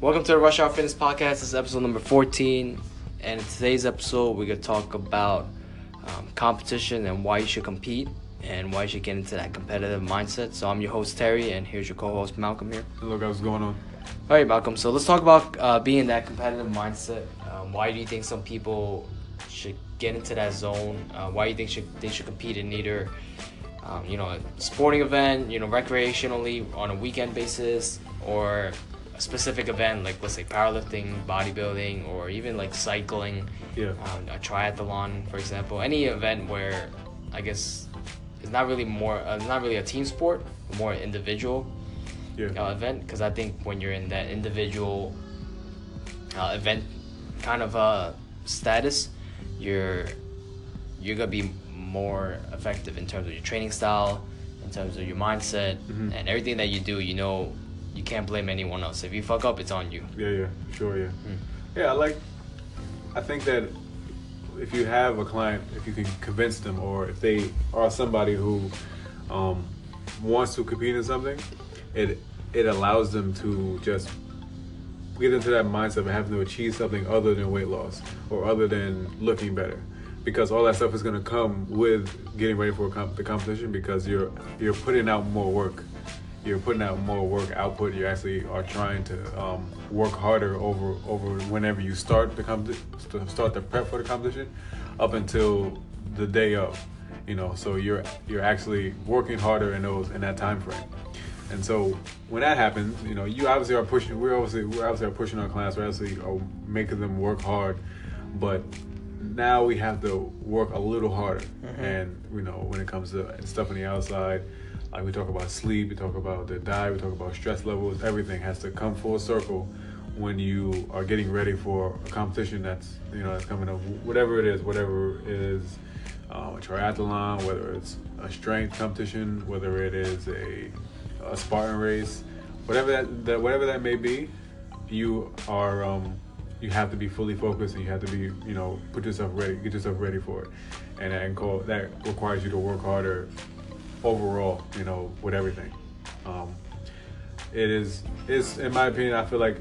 Welcome to the Rush Hour Fitness Podcast. This is episode number 14. And in today's episode, we're going to talk about um, competition and why you should compete and why you should get into that competitive mindset. So, I'm your host, Terry, and here's your co host, Malcolm here. Hello guys, what's going on? All right, Malcolm. So, let's talk about uh, being in that competitive mindset. Um, why do you think some people should get into that zone? Uh, why do you think should, they should compete in either, um, you know, a sporting event, you know, recreationally on a weekend basis, or a specific event like let's say powerlifting, bodybuilding, or even like cycling, Yeah. um, a triathlon, for example. Any event where I guess it's not really more, uh, not really a team sport, more individual Yeah. uh, event. Because I think when you're in that individual uh, event kind of uh, status, you're you're gonna be more effective in terms of your training style, in terms of your mindset, Mhm. and everything that you do. You know, you can't blame anyone else. If you fuck up, it's on you. Yeah, yeah, sure, yeah. Mm. Yeah, I like. I think that if you have a client, if you can convince them, or if they are somebody who um, wants to compete in something, it it allows them to just get into that mindset of having to achieve something other than weight loss or other than looking better, because all that stuff is going to come with getting ready for comp- the competition because you're you're putting out more work you're putting out more work output. You actually are trying to um, work harder over over whenever you start the comp- start the prep for the competition, up until the day of. You know, so you're you're actually working harder in those in that time frame. And so when that happens, you know, you obviously are pushing. We're obviously we're obviously are pushing our clients. We're obviously are making them work hard, but now we have to work a little harder. And you know, when it comes to stuff on the outside, like we talk about sleep, we talk about the diet, we talk about stress levels. Everything has to come full circle when you are getting ready for a competition that's you know that's coming up. Whatever it is, whatever it is, um, a triathlon, whether it's a strength competition, whether it is a, a Spartan race, whatever that, that whatever that may be, you are um, you have to be fully focused and you have to be you know put yourself ready, get yourself ready for it, and and call, that requires you to work harder overall, you know, with everything. Um, it is is in my opinion, I feel like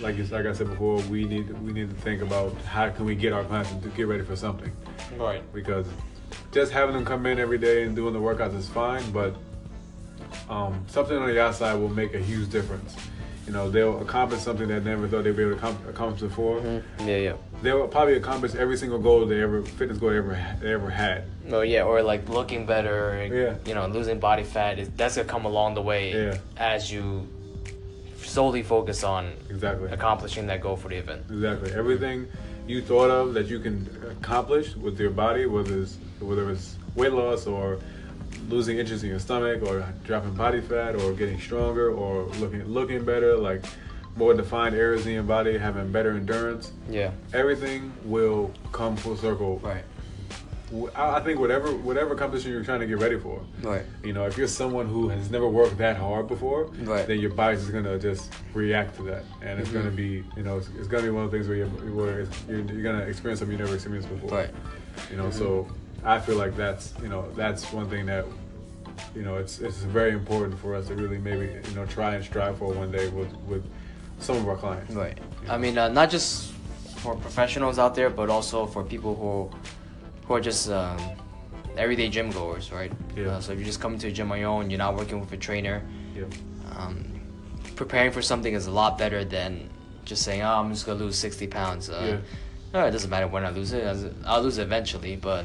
like it's, like I said before, we need we need to think about how can we get our clients to get ready for something Right. because just having them come in every day and doing the workouts is fine, but um, something on the outside will make a huge difference. You know, they'll accomplish something that they never thought they'd be able to accom- accomplish before. Mm-hmm. Yeah, yeah. They'll probably accomplish every single goal they ever fitness goal they ever they ever had. Oh yeah, or like looking better, Yeah. you know, losing body fat. Is, that's gonna come along the way Yeah. as you solely focus on Exactly. accomplishing that goal for the event. Exactly. Everything you thought of that you can accomplish with your body, whether it's whether it's weight loss or losing inches in your stomach or dropping body fat or getting stronger or looking looking better, like more defined areas in your body, having better endurance, Yeah. everything will come full circle. Right. I I think whatever whatever competition you're trying to get ready for, Right. you know, if you're someone who has never worked that hard before, Right. then your body's just gonna just react to that, and it's gonna Mhm. be, you know, it's, it's gonna be one of the things where you're, where it's, you're, you're gonna experience something you never experienced before. Right. You know, so I feel like that's, you know, that's one thing that, you know, it's it's very important for us to really maybe, you know, try and strive for one day with with some of our clients. Right. I mean, uh, not just for professionals out there, but also for people who who are just um, everyday gym goers, right? Yeah. Uh, so if you're just come to a gym on your own, you're not working with a trainer. Yeah. Um, preparing for something is a lot better than just saying, "Oh, I'm just gonna lose 60 pounds." Uh, Yeah. No, it doesn't matter when I lose it. I'll lose it eventually, but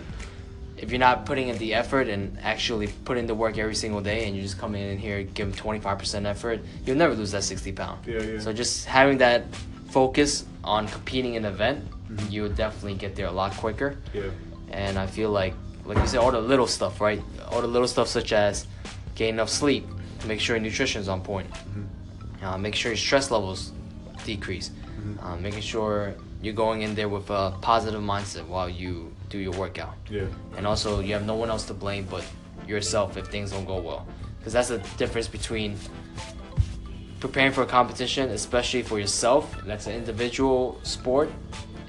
if you're not putting in the effort and actually putting the work every single day, and you just come in here give 25% effort, you'll never lose that 60 pound. Yeah, yeah. So just having that focus on competing in an event, Mhm. you would definitely get there a lot quicker. Yeah. And I feel like, like you said, all the little stuff, right? All the little stuff such as getting enough sleep, make sure your nutrition's on point, Mhm. uh, make sure your stress levels decrease, Mhm. uh, making sure you're going in there with a positive mindset while you do your workout. Yeah. And also, you have no one else to blame but yourself if things don't go well. Because that's the difference between preparing for a competition, especially for yourself, that's an individual sport,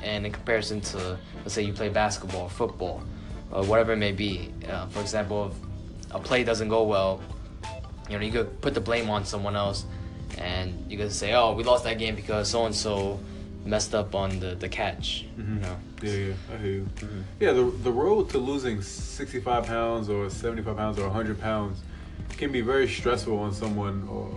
and in comparison to, let's say, you play basketball, or football, or whatever it may be. Uh, for example, if a play doesn't go well, you know, you could put the blame on someone else and you could say, "Oh, we lost that game because so and so messed up on the the catch." Mhm. You know. Yeah, yeah, I hear you. Mhm. Yeah, the the road to losing sixty five pounds or seventy five pounds or hundred pounds can be very stressful on someone or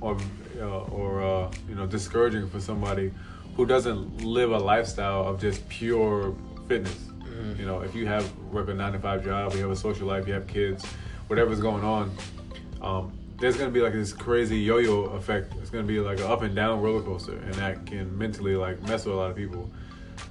or uh, or uh, you know discouraging for somebody who doesn't live a lifestyle of just pure fitness. Mhm. You know, if you have work a nine to five job, you have a social life, you have kids, whatever's going on, um, there's gonna be like this crazy yo-yo effect. It's gonna be like an up and down roller coaster, and that can mentally like mess with a lot of people.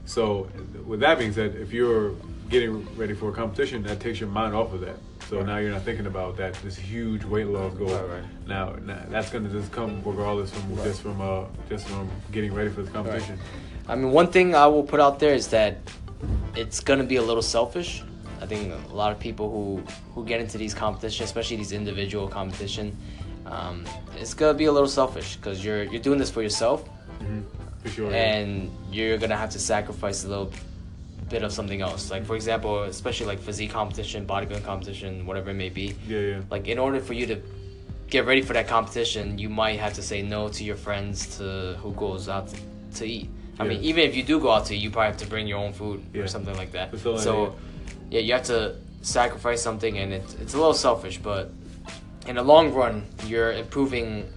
So, with that being said, if you're getting ready for a competition, that takes your mind off of that. So Right. now you're not thinking about that this huge weight loss goal. Right, right. Now, now that's gonna just come regardless from Right. just from uh just from getting ready for the competition. I mean, one thing I will put out there is that it's gonna be a little selfish. I think a lot of people who who get into these competitions, especially these individual competition, um, it's gonna be a little selfish because you're you're doing this for yourself, hmm For sure. and you're gonna have to sacrifice a little bit of something else. Like for example, especially like physique competition, bodybuilding competition, whatever it may be. yeah, yeah. Like in order for you to get ready for that competition, you might have to say no to your friends to who goes out to, to eat. I mean, even if you do go out to eat, you probably have to bring your own food Yeah. or something like that. So, yeah, you have to sacrifice something, and it's it's a little selfish, but in the long run, you're improving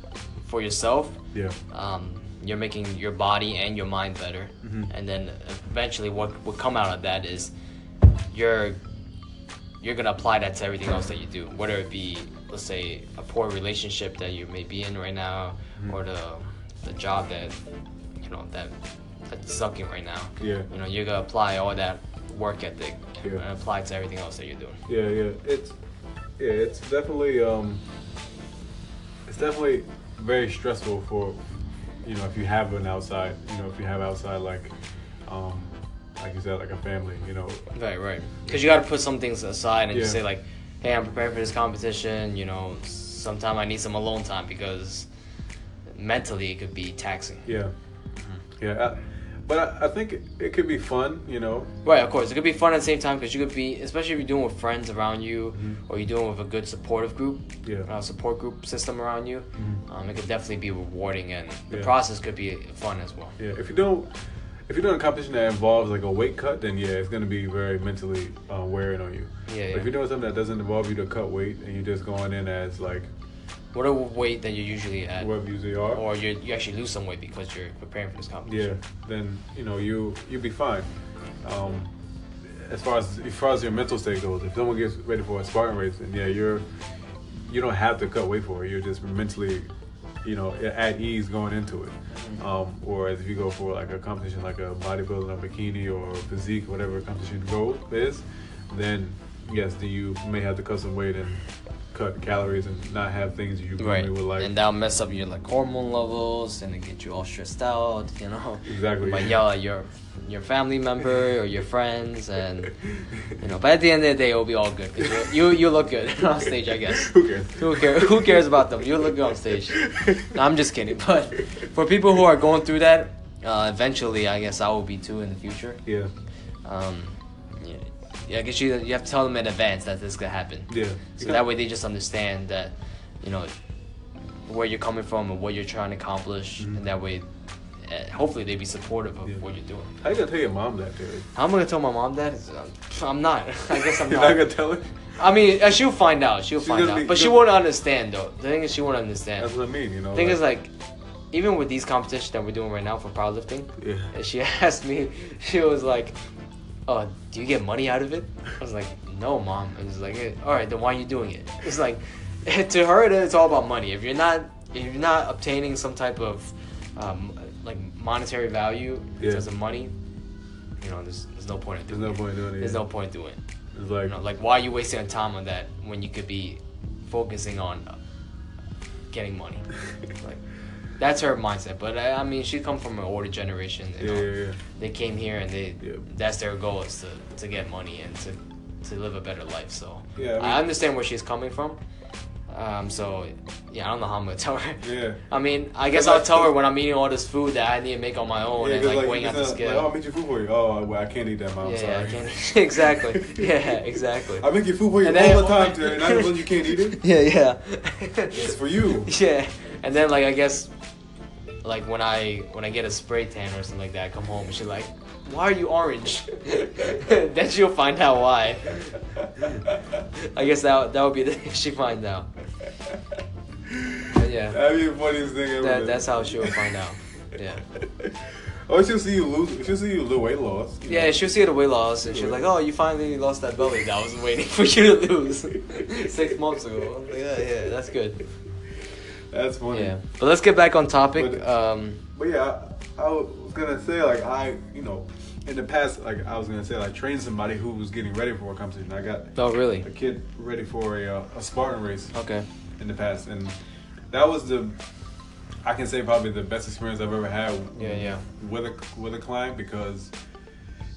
for yourself. Yeah. Um, you're making your body and your mind better, Mhm. and then eventually, what would come out of that is you're you're gonna apply that to everything else that you do, whether it be let's say a poor relationship that you may be in right now, Mhm. or the the job that you know that that's sucking right now. Yeah. You know, you're gonna apply all that work ethic Yeah. and apply it to everything else that you're doing. Yeah, yeah. It's yeah, it's definitely um it's definitely very stressful for you know, if you have an outside, you know, if you have outside like um like you said, like a family, you know. Right, right. Because you got to put some things aside and just say like, "Hey, I'm preparing for this competition. You know, sometime I need some alone time because mentally it could be taxing." Yeah. Yeah. I, but I, I think it, it could be fun, you know. Right, of course. It could be fun at the same time because you could be, especially if you're doing with friends around you Mhm. or you're doing with a good supportive group, Yeah. uh, support group system around you. Mhm. Um, it could definitely be rewarding and the Yeah. process could be fun as well. Yeah. If you don't if you're doing a competition that involves like a weight cut, then yeah, it's gonna be very mentally uh, wearing on you. Yeah, But yeah. if you're doing something that doesn't involve you to cut weight and you're just going in as like Whatever weight that you're usually at, you usually are, or you you actually lose some weight because you're preparing for this competition. yeah, then you know you you'll be fine. Um, as far as as far as your mental state goes, if someone gets ready for a Spartan race, then yeah, you're you don't have to cut weight for it. You're just mentally, you know, at ease going into it. Um, or if you go for like a competition like a bodybuilding a bikini or physique, whatever competition goal is, then yes, then you may have to cut some weight and cut calories and not have things you Right, would like. and that'll mess up your like hormone levels, and it get you all stressed out. You know, Exactly. But yeah, your your family member or your friends, and you know. But at the end of the day, it'll be all good because you you look good on stage, I guess. Who cares? Who cares? Who cares about them? You look good on stage. No, I'm just kidding. But for people who are going through that, uh, eventually, I guess I will be too in the future. Yeah. Um, yeah, yeah, I guess you you have to tell them in advance that this could happen. Yeah. So that way they just understand that, you know, where you're coming from and what you're trying to accomplish, Mhm. and that way, uh, hopefully they be supportive of Yeah. what you're doing. How you gonna tell your mom that, Terry? How am I gonna tell my mom that? Is, um, I'm not. I guess I'm You're not. not gonna tell her? I mean, uh, she'll find out. She'll She's find out, be- but she won't understand though. The thing is, she won't understand. That's what I mean, you know. The thing is, like, even with these competitions that we're doing right now for powerlifting, yeah. she asked me, she was like, "Oh, do you get money out of it?" I was like, "No, mom." And was like, "Eh, "All right, then why are you doing it?" It's like, to her, it's all about money. If you're not, if you're not obtaining some type of, um, like monetary value in terms of money, you know, there's there's no point in doing There's doing no it. point doing it. There's yeah. no point doing it. It's like, You know, like why are you wasting your time on that when you could be focusing on uh, getting money? like that's her mindset. But I, I mean, she come from an older generation. You yeah, know? yeah, yeah. They came here and they Yeah. that's their goal is to, to get money and to to live a better life. So Yeah, I mean- I understand where she's coming from. Um, so yeah, I don't know how I'm gonna tell her. Yeah. I mean, I guess I'll like- tell her when I'm eating all this food that I need to make on my own Yeah, and like, like, weighing out the scale. Like, oh, I'll make you food for you. Oh, well, I can't eat that, mom. yeah, sorry. yeah, I exactly. Yeah, exactly. I make you food for you And then- all the time, Terry. Not because you can't eat it. Yeah, yeah. It's for you. Yeah, and then like I guess like when I when I get a spray tan or something like that, I come home and she's like, "Why are you orange?" then she'll find out why. I guess that that would be the thing she finds out. But yeah, That'd be the funniest thing ever. that, that's how she'll find out. Yeah. Oh, she'll see you lose. She'll see you lose weight loss. Yeah, know. she'll see the weight loss and she's like, "Oh, you finally lost that belly that I was waiting for you to lose six months ago." Like, yeah, yeah, that's good. That's funny. Yeah, but let's get back on topic. But- Um, But yeah, I, I was gonna say like I, you know, in the past, like I was gonna say like train somebody who was getting ready for a competition. I got oh, really? a kid ready for a, uh, a Spartan race Okay. in the past, and that was the I can say probably the best experience I've ever had. Yeah, yeah. With a with a client because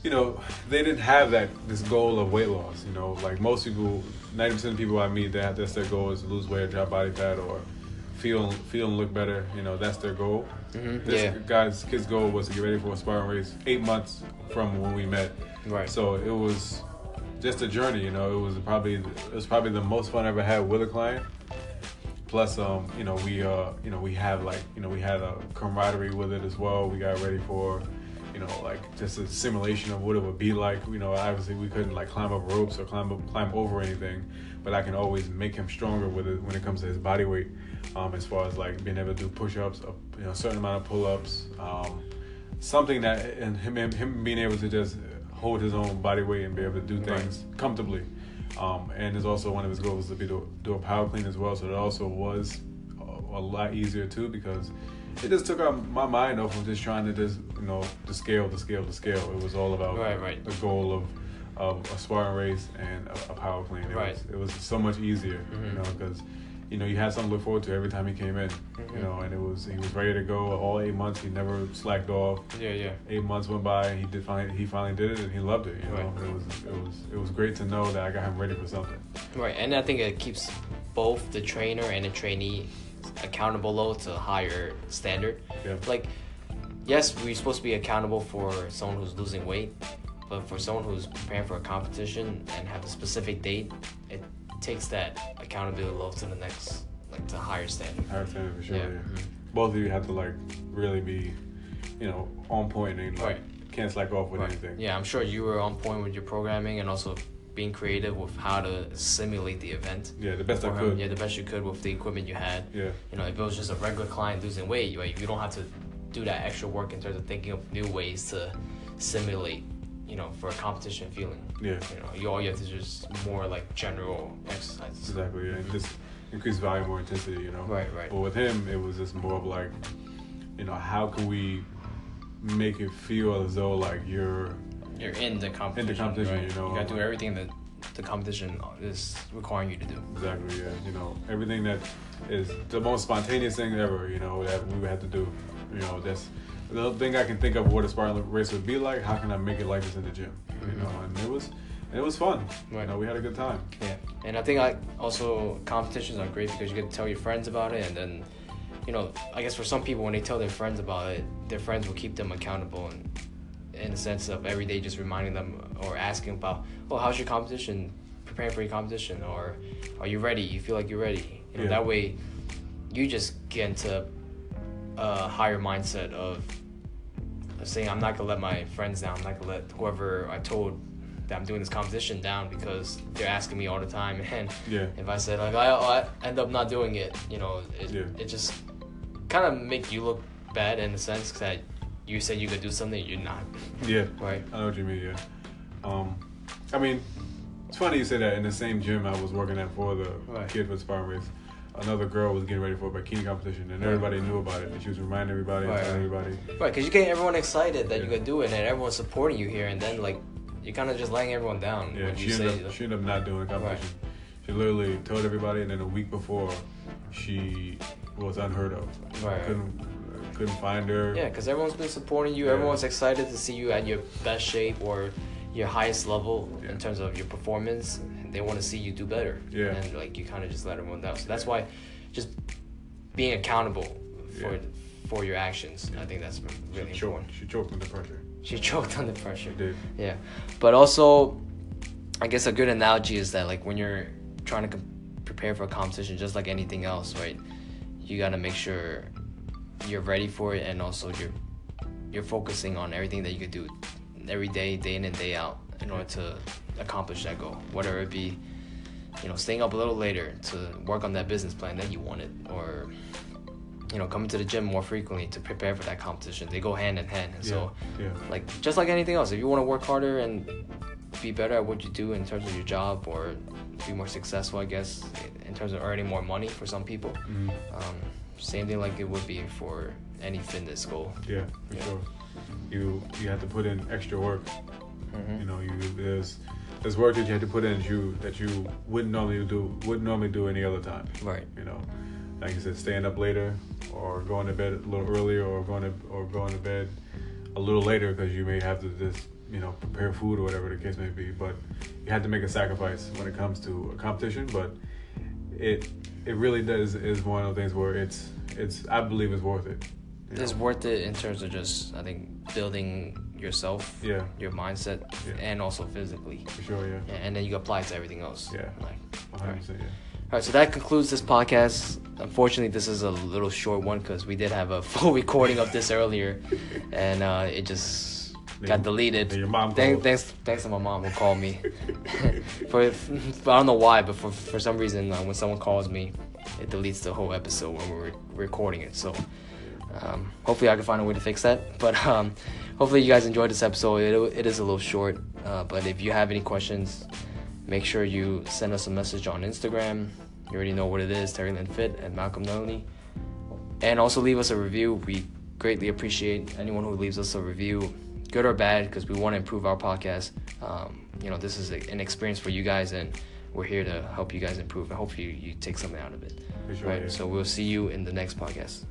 you know they didn't have that this goal of weight loss. You know, like most people, ninety percent of people I meet, that that's their goal is to lose weight, or drop body fat, or feel feel and look better. You know, that's their goal. Mhm, This yeah. guy's kid's goal was to get ready for a Spartan race eight months from when we met. Right. So it was just a journey, you know. It was probably it was probably the most fun I ever had with a client. Plus, um, you know, we uh, you know, we have like, you know, we had a camaraderie with it as well. We got ready for, you know, like just a simulation of what it would be like. You know, obviously we couldn't like climb up ropes or climb up, climb over anything, but I can always make him stronger with it when it comes to his body weight. Um, as far as like being able to do push-ups, uh, you know, a certain amount of pull-ups, um, something that and him him being able to just hold his own body weight and be able to do Right. things comfortably. Um, and it's also one of his goals to be to do a power clean as well. So it also was a, a lot easier too because it just took out my mind off of just trying to just you know the scale, the scale, the scale. It was all about Right, right. the goal of of a Spartan race and a, a power clean. It Right. was it was so much easier, Mhm. you know, because you know you had something to look forward to every time he came in, Mhm. you know, and it was he was ready to go all eight months. He never slacked off Yeah, yeah. eight months went by and he did finally he finally did it and he loved it you know it was it was it was great to know that I got him ready for something Right, and I think it keeps both the trainer and the trainee accountable to a higher standard. yeah Like, yes, we're supposed to be accountable for someone who's losing weight, but for someone who's preparing for a competition and have a specific date, it takes that accountability low to the next, like, to higher standard. I understand for sure Yeah. yeah. Mhm. both of you have to like really be you know on point and like Right. can't slack off with Right. anything Yeah, I'm sure you were on point with your programming and also being creative with how to simulate the event. yeah the best I him. could Yeah, the best you could with the equipment you had. yeah You know, if it was just a regular client losing weight, right, you don't have to do that extra work in terms of thinking of new ways to simulate, you know, for a competition feeling. yeah You know, you all you have to just more like general exercises. exactly yeah and just increase volume or intensity you know Right, right. but with him it was just more of like you know how can we make it feel as though like you're You're in the competition. In the competition, right? you know, You gotta do everything that the competition is requiring you to do. Exactly, yeah. You know, everything that is the most spontaneous thing ever, you know, that we would have to do. You know, that's the thing I can think of what a Spartan race would be like. How can I make it like this in the gym? You know, mm-hmm. and it was and it was fun. Right. You know, we had a good time. Yeah, and I think like also competitions are great because you get to tell your friends about it, and then, you know, I guess for some people when they tell their friends about it, their friends will keep them accountable, and in the sense of every day just reminding them or asking about, oh, how's your competition? Preparing for your competition, or are you ready? You feel like you're ready. You know, Yeah. that way, you just get into a higher mindset of, of saying, I'm not gonna let my friends down. I'm not gonna let whoever I told that I'm doing this competition down because they're asking me all the time. And Yeah. if I said like I, I end up not doing it, you know, it, Yeah. it just kind of make you look bad in the sense that you said you could do something you're not, Yeah. right? I know what you mean, yeah. Um I mean, it's funny you say that in the same gym I was working at for the Right. kid for Spartan race. Another girl was getting ready for a bikini competition and everybody knew about it and she was reminding everybody Right, and telling right. everybody Right, because you get everyone excited that Yeah. you could do it, and everyone's supporting you here, and then like you're kind of just letting everyone down Yeah, when she you ended, say up, she ended up not doing the competition. She literally told everybody, and then a week before, she was unheard of. Right. Couldn't couldn't find her. Yeah, because everyone's been supporting you. Yeah. Everyone's excited to see you at your best shape or your highest level Yeah. in terms of your performance. They want to see you do better. Yeah. And like you kind of just let everyone down. So that's why just being accountable for Yeah. for your actions. I think that's really she important. choked. She choked under pressure. She choked under pressure. She did. Yeah, but also, I guess a good analogy is that like when you're trying to com- prepare for a competition, just like anything else, right? You gotta make sure you're ready for it, and also you're you're focusing on everything that you could do every day, day in and day out, in order to accomplish that goal. Whatever it be, you know, staying up a little later to work on that business plan that you wanted, or you know, coming to the gym more frequently to prepare for that competition. They go hand in hand. And so, yeah. like just like anything else, if you want to work harder and be better at what you do in terms of your job or be more successful, I guess, in terms of earning more money for some people. Mhm. Um, same thing like it would be for any fitness goal. Yeah, for Yeah. sure. You you have to put in extra work. Mhm. You know, you there's there's work that you had to put in that you that you wouldn't normally do wouldn't normally do any other time. Right. You know, like you said, staying up later or going to bed a little earlier or going to or going to bed a little later because you may have to just you know prepare food or whatever the case may be. But you have to make a sacrifice when it comes to a competition. But it it really does is one of the things where it's it's I believe it's worth it. It's know? worth it in terms of just I think building yourself, Yeah. your mindset, Yeah. and also physically. For sure, yeah. Yeah, and then you apply it to everything else. Yeah. Like, 100%, yeah. All right, so that concludes this podcast. Unfortunately, this is a little short one because we did have a full recording of this earlier, and uh, it just got deleted. then your mom Thank- thanks, thanks to my mom who called me. for, for I don't know why, but for for some reason, uh, when someone calls me, it deletes the whole episode when we're recording it. So um, hopefully, I can find a way to fix that. But um, hopefully, you guys enjoyed this episode. It, it is a little short, uh, but if you have any questions, make sure you send us a message on Instagram. You already know what it is, Terry Lynn Fit and Malcolm Noni. And also leave us a review. We greatly appreciate anyone who leaves us a review, good or bad, because we want to improve our podcast. Um, you know, this is a, an experience for you guys, and we're here to help you guys improve. And hopefully, you, you take something out of it. Right. yeah. So we'll see you in the next podcast.